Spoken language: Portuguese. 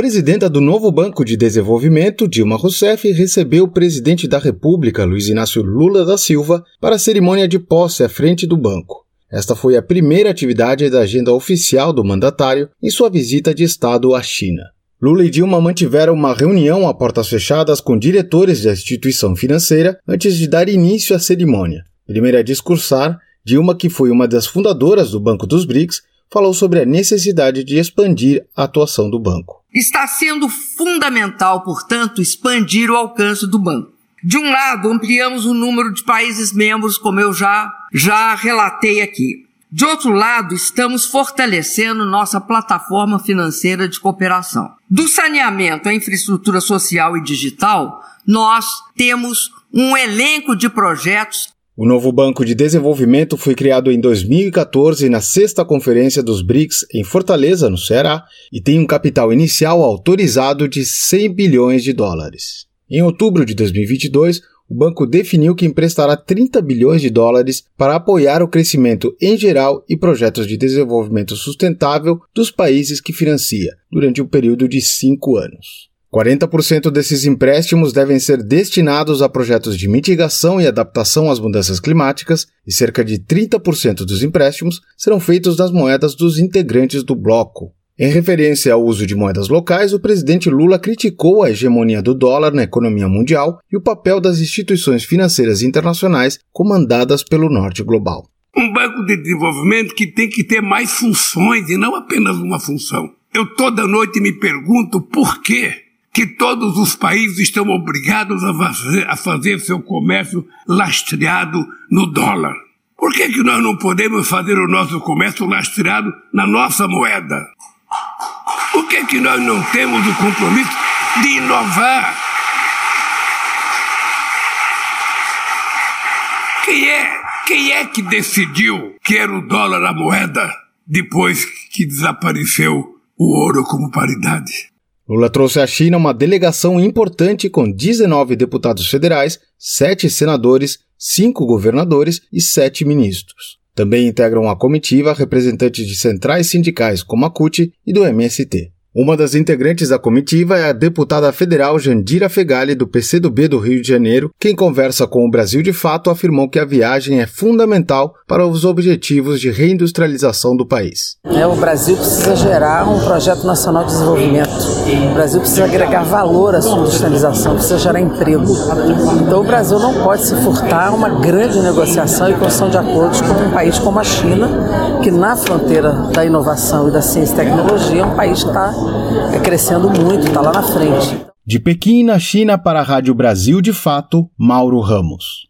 presidenta do novo Banco de Desenvolvimento, Dilma Rousseff, recebeu o presidente da República, Luiz Inácio Lula da Silva, para a cerimônia de posse à frente do banco. Esta foi a primeira atividade da agenda oficial do mandatário em sua visita de Estado à China. Lula e Dilma mantiveram uma reunião a portas fechadas com diretores da instituição financeira antes de dar início à cerimônia. Primeira a discursar, Dilma, que foi uma das fundadoras do Banco dos BRICS, falou sobre a necessidade de expandir a atuação do banco. Está sendo fundamental, portanto, expandir o alcance do banco. De um lado, ampliamos o número de países membros, como eu já, já relatei aqui. De outro lado, estamos fortalecendo nossa plataforma financeira de cooperação. Do saneamento à infraestrutura social e digital, nós temos um elenco de projetos. O novo Banco de Desenvolvimento foi criado em 2014 na sexta conferência dos BRICS em Fortaleza, no Ceará, e tem um capital inicial autorizado de 100 bilhões de dólares. Em outubro de 2022, o banco definiu que emprestará 30 bilhões de dólares para apoiar o crescimento em geral e projetos de desenvolvimento sustentável dos países que financia, durante um período de cinco anos. 40% desses empréstimos devem ser destinados a projetos de mitigação e adaptação às mudanças climáticas, e cerca de 30% dos empréstimos serão feitos nas moedas dos integrantes do bloco, em referência ao uso de moedas locais, o presidente Lula criticou a hegemonia do dólar na economia mundial e o papel das instituições financeiras internacionais comandadas pelo norte global. Um banco de desenvolvimento que tem que ter mais funções e não apenas uma função. Eu toda noite me pergunto por que que todos os países estão obrigados a fazer, a fazer seu comércio lastreado no dólar. Por que, que nós não podemos fazer o nosso comércio lastreado na nossa moeda? Por que, que nós não temos o compromisso de inovar? Quem é, quem é que decidiu que era o dólar a moeda depois que desapareceu o ouro como paridade? Lula trouxe à China uma delegação importante com 19 deputados federais, 7 senadores, 5 governadores e 7 ministros. Também integram a comitiva representantes de centrais sindicais como a CUT e do MST. Uma das integrantes da comitiva é a deputada federal Jandira Fegali, do PCdoB do Rio de Janeiro. Quem conversa com o Brasil de Fato afirmou que a viagem é fundamental para os objetivos de reindustrialização do país. É, o Brasil precisa gerar um projeto nacional de desenvolvimento. O Brasil precisa agregar valor à sua industrialização, precisa gerar emprego. Então o Brasil não pode se furtar a uma grande negociação e construção de acordos com um país como a China, que na fronteira da inovação e da ciência e tecnologia é um país que está é crescendo muito, está lá na frente. De Pequim, na China, para a Rádio Brasil de Fato, Mauro Ramos.